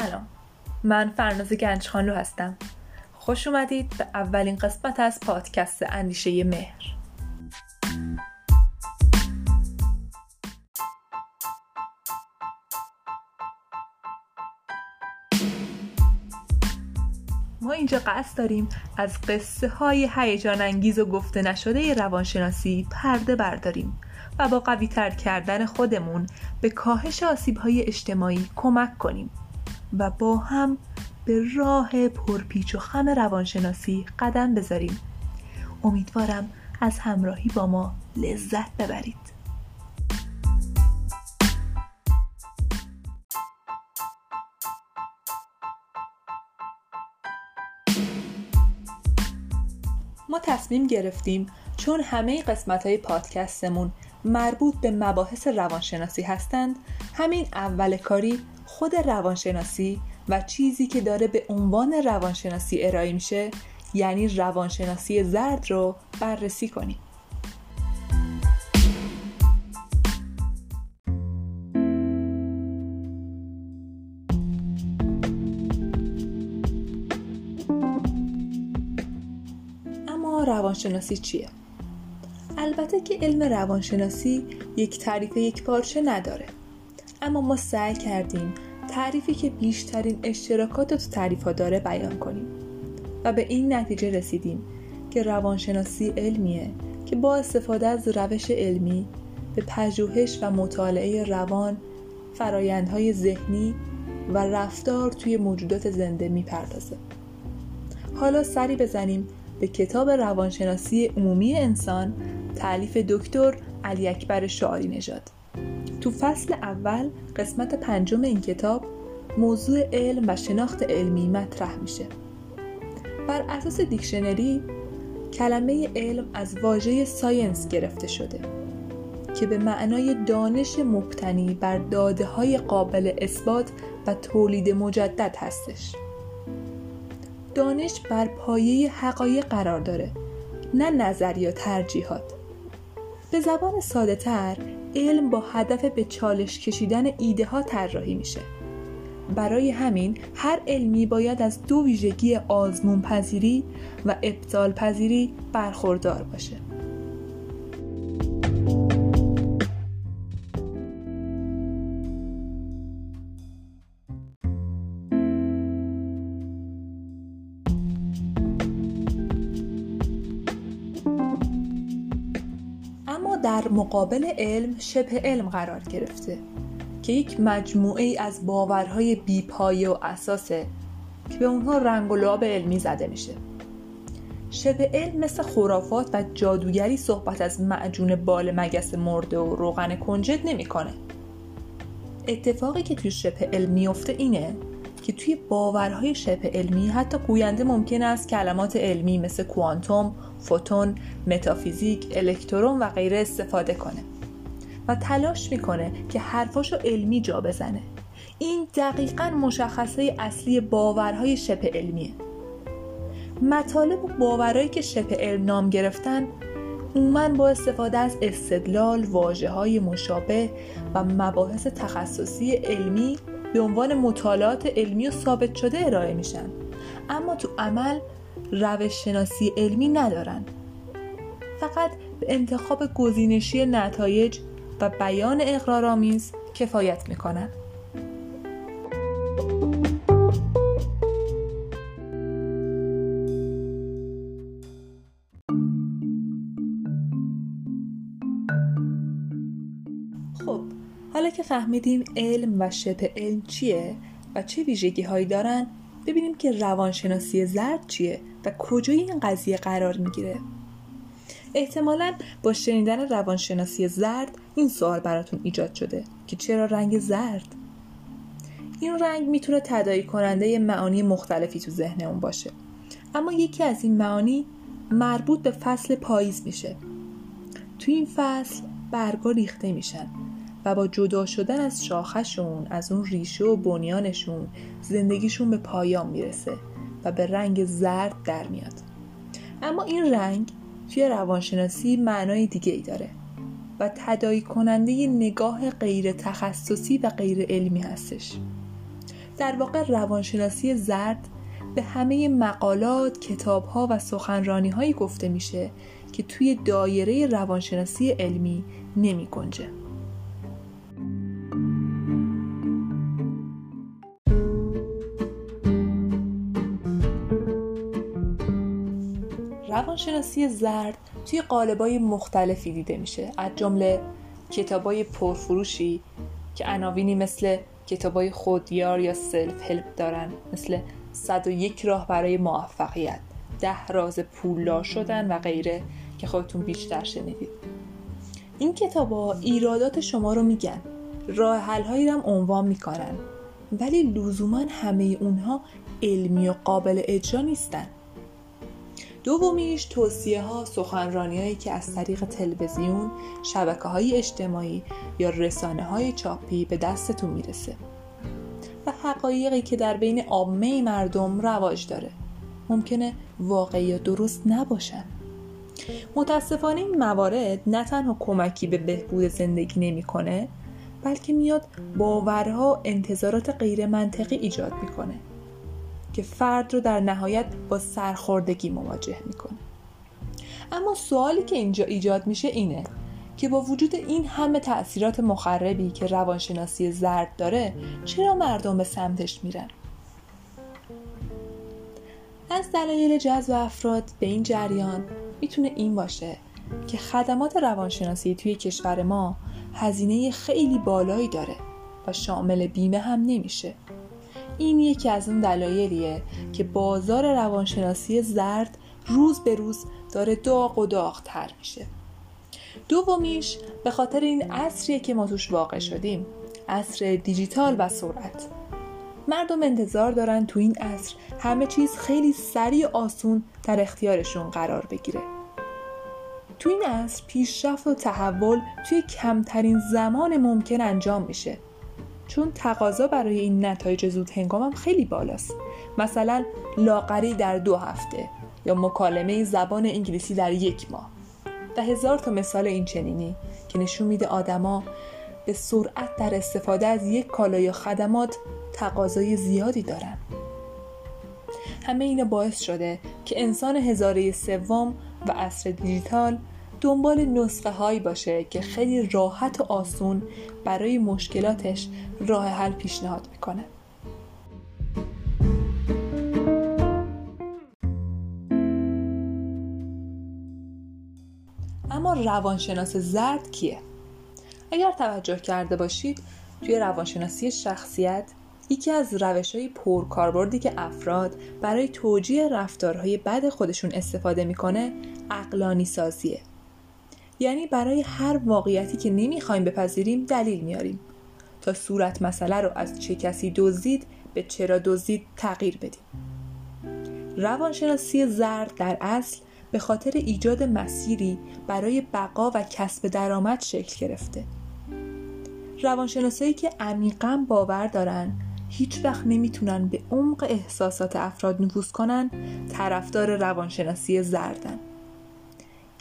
سلام. من فرناز گنجخانلو هستم. خوش اومدید به اولین قسمت از پادکست اندیشه مهر. ما اینجا قصد داریم از قصه های هیجان انگیز و گفته نشده روانشناسی پرده برداریم و با قوی تر کردن خودمون به کاهش آسیب های اجتماعی کمک کنیم. و با هم به راه پرپیچ و خم روانشناسی قدم بذاریم. امیدوارم از همراهی با ما لذت ببرید. ما تصمیم گرفتیم چون همه قسمت های پادکستمون مربوط به مباحث روانشناسی هستند همین اول کاری خود روانشناسی و چیزی که داره به عنوان روانشناسی ارائه میشه یعنی روانشناسی زرد رو بررسی کنیم اما روانشناسی چیه؟ البته که علم روانشناسی یک تعریف یک پارچه نداره اما ما سعی کردیم تعریفی که بیشترین اشتراکات تو تعریف ها داره بیان کنیم. و به این نتیجه رسیدیم که روانشناسی علمیه که با استفاده از روش علمی به پژوهش و مطالعه روان فرایندهای ذهنی و رفتار توی موجودات زنده می‌پردازه. حالا سری بزنیم به کتاب روانشناسی عمومی انسان تألیف دکتر علی اکبر شعاری نژاد. تو فصل اول قسمت پنجم این کتاب موضوع علم و شناخت علمی مطرح میشه. بر اساس دیکشنری کلمه علم از واژه science گرفته شده که به معنای دانش مبتنی بر داده های قابل اثبات و تولید مجدد هستش. دانش بر پایه حقایق قرار داره نه نظر یا ترجیحات. به زبان ساده تر علم با هدف به چالش کشیدن ایده ها طراحی میشه. برای همین هر علمی باید از دو ویژگی آزمون پذیری و ابطال پذیری برخوردار باشه. در مقابل علم شبه علم قرار گرفته که یک مجموعه ای از باورهای بیپایه و اساسه که به اونها رنگ و لعاب علمی زده میشه شبه علم مثل خرافات و جادوگری صحبت از معجون بال مگس مرده و روغن کنجد نمی‌کنه. اتفاقی که توی شبه علم میفته اینه که توی باورهای شبه علمی حتی گوینده ممکن است کلمات علمی مثل کوانتوم، فوتون، متافیزیک، الکترون و غیره استفاده کنه و تلاش می‌کنه که حرفاشو علمی جا بزنه. این دقیقا مشخصه اصلی باورهای شبه علمیه. مطالب و باورهایی که شبه علم نام گرفتن عموما با استفاده از استدلال واجه های مشابه و مباحث تخصصی علمی به عنوان مطالعات علمی و ثابت شده ارائه میشن. اما تو عمل روش شناسی علمی ندارن. فقط به انتخاب گزینشی نتایج و بیان اقرارآمیز کفایت می‌کنن. خب حالا که فهمیدیم علم و شبه علم چیه و چه ویژگی هایی دارن ببینیم که روانشناسی زرد چیه و کجای این قضیه قرار می‌گیره. احتمالا با شنیدن روانشناسی زرد این سوال براتون ایجاد شده که چرا رنگ زرد؟ این رنگ می‌تونه تدایی کننده معانی مختلفی تو ذهن اون باشه. اما یکی از این معانی مربوط به فصل پاییز میشه. تو این فصل برگا ریخته میشن. و با جدا شدن از شاخشون از اون ریشه و بنیانشون زندگیشون به پایان می‌رسه و به رنگ زرد در میاد اما این رنگ توی روانشناسی معنای دیگه ای داره و تدایی کننده نگاه غیر تخصصی و غیر علمی هستش در واقع روانشناسی زرد به همه مقالات، کتابها و سخنرانی هایی گفته میشه که توی دایره روانشناسی علمی نمی گنجه. روانشناسی زرد توی قالبای مختلفی دیده میشه. از جمله کتابای پرفروشی که عناوینی مثل کتابای خودیار یا سلف هلپ دارن مثل 101 راه برای موفقیت ده راز پولدار شدن و غیره که خودتون بیشتر شنیدید. این کتابا ایرادات شما رو میگن. راه حل هایی هم عنوان می‌کنن. ولی لزوما همه اونها علمی و قابل اجرا نیستن. دومیش توصیه ها سخنرانی هایی که از طریق تلویزیون شبکه های اجتماعی یا رسانه های چاپی به دستتون می‌رسه و حقایقی که در بین عامه مردم رواج داره. ممکنه واقعی یا درست نباشن. متاسفانه این موارد نه تنها کمکی به بهبود زندگی نمی‌کنه بلکه میاد باورها و انتظارات غیر منطقی ایجاد می‌کنه. که فرد رو در نهایت با سرخوردگی مواجه می‌کنه. اما سوالی که اینجا ایجاد میشه اینه که با وجود این همه تاثیرات مخربی که روانشناسی زرد داره چرا مردم به سمتش میرن؟ از دلایل جذب افراد به این جریان می‌تونه این باشه که خدمات روانشناسی توی کشور ما هزینه خیلی بالایی داره و شامل بیمه هم نمیشه. این یکی از اون دلایلیه که بازار روانشناسی زرد روز به روز داره داغ و داغ تر میشه. دومیش به خاطر این عصریه که ما توش واقع شدیم. عصر دیجیتال و سرعت. مردم انتظار دارن تو این عصر همه چیز خیلی سریع آسون در اختیارشون قرار بگیره. تو این عصر پیشرفت و تحول توی کمترین زمان ممکن انجام میشه. چون تقاضا برای این نتایج زود هنگامم خیلی بالاست. مثلا لاغری در دو هفته یا مکالمه زبان انگلیسی در یک ماه. و هزار تا مثال این چنینی که نشون میده آدما به سرعت در استفاده از یک کالا یا خدمات تقاضای زیادی دارن. همه اینا باعث شده که انسان هزاره سوم و عصر دیجیتال دنبال نسخه هایی باشه که خیلی راحت و آسون برای مشکلاتش راه حل پیشنهاد می‌کنه اما روانشناس زرد کیه؟ اگر توجه کرده باشید توی روانشناسی شخصیت یکی از روش های پرکاربردی که افراد برای توجیه رفتارهای بد خودشون استفاده می‌کنه اقلانی سازیه یعنی برای هر واقعیتی که نمی‌خوایم بپذیریم دلیل میاریم تا صورت مسئله رو از چه کسی دزدید به چرا دزدید تغییر بدیم. روانشناسی زرد در اصل به خاطر ایجاد مسیری برای بقا و کسب درآمد شکل گرفته. روانشناسایی که عمیقا باور دارن هیچ وقت نمی‌تونن به عمق احساسات افراد نفوذ کنن طرفدار روانشناسی زردن.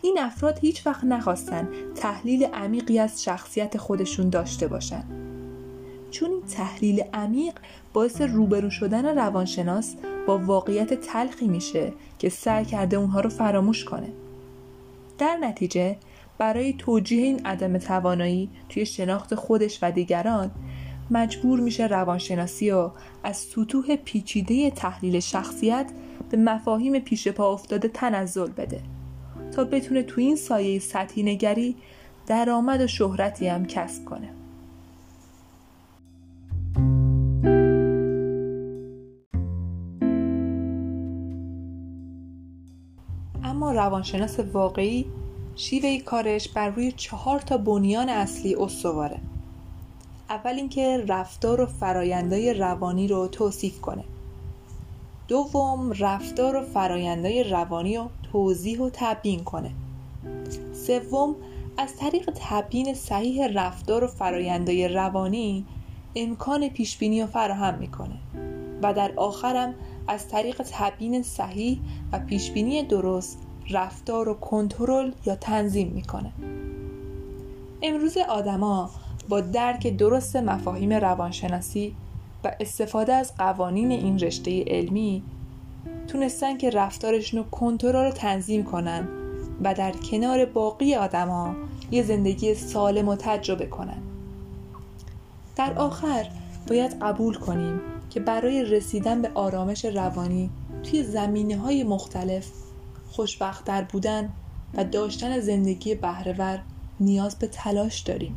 این افراد هیچ وقت نخواستن تحلیل عمیقی از شخصیت خودشون داشته باشن. چون این تحلیل عمیق باعث روبرو شدن روانشناس با واقعیت تلخی میشه که سعی کرده اونها رو فراموش کنه. در نتیجه برای توجیه این عدم توانایی توی شناخت خودش و دیگران مجبور میشه روانشناسی و از سطوح پیچیده تحلیل شخصیت به مفاهیم پیش پا افتاده تنزل بده. تا بتونه تو این سایه سطحی نگری درآمد و شهرتی هم کسب کنه. اما روانشناس واقعی شیوه کارش بر روی چهار تا بنیان اصلی استواره. اول اینکه رفتار و فرایندهای روانی رو توصیف کنه. دوم رفتار و فرایندهای روانی رو توضیح و تبیین کنه. سوم از طریق تبیین صحیح رفتار و فرایندهای روانی امکان پیشبینی رو فراهم می‌کنه. و در آخرم از طریق تبیین صحیح و پیشبینی درست رفتار و کنترل یا تنظیم می‌کنه. امروز آدما با درک درست مفاهیم روانشناسی و استفاده از قوانین این رشته علمی تونستن که رفتارشون رو کنترل و تنظیم کنن و در کنار باقی آدما یه زندگی سالم و تجربه کنن. در آخر باید قبول کنیم که برای رسیدن به آرامش روانی توی زمینه های مختلف خوشبختتر بودن و داشتن زندگی بهرهور نیاز به تلاش داریم.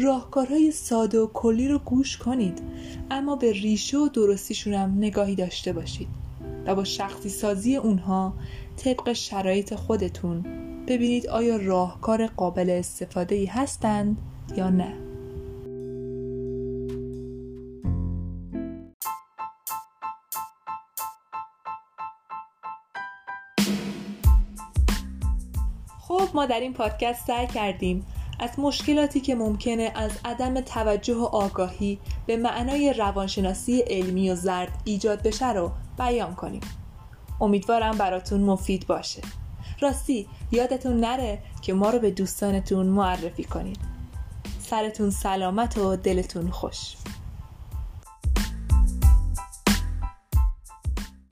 راهکارهای ساده و کلی رو گوش کنید. اما به ریشه و درستیشون هم نگاهی داشته باشید و با شخصی سازی اونها طبق شرایط خودتون ببینید آیا راهکار قابل استفاده ای هستند یا نه. خب ما در این پادکست سعی کردیم از مشکلاتی که ممکنه از عدم توجه و آگاهی به معنای روانشناسی علمی و زرد ایجاد بشه رو بیان کنیم. امیدوارم براتون مفید باشه. راستی یادتون نره که ما رو به دوستانتون معرفی کنید. سرتون سلامت و دلتون خوش.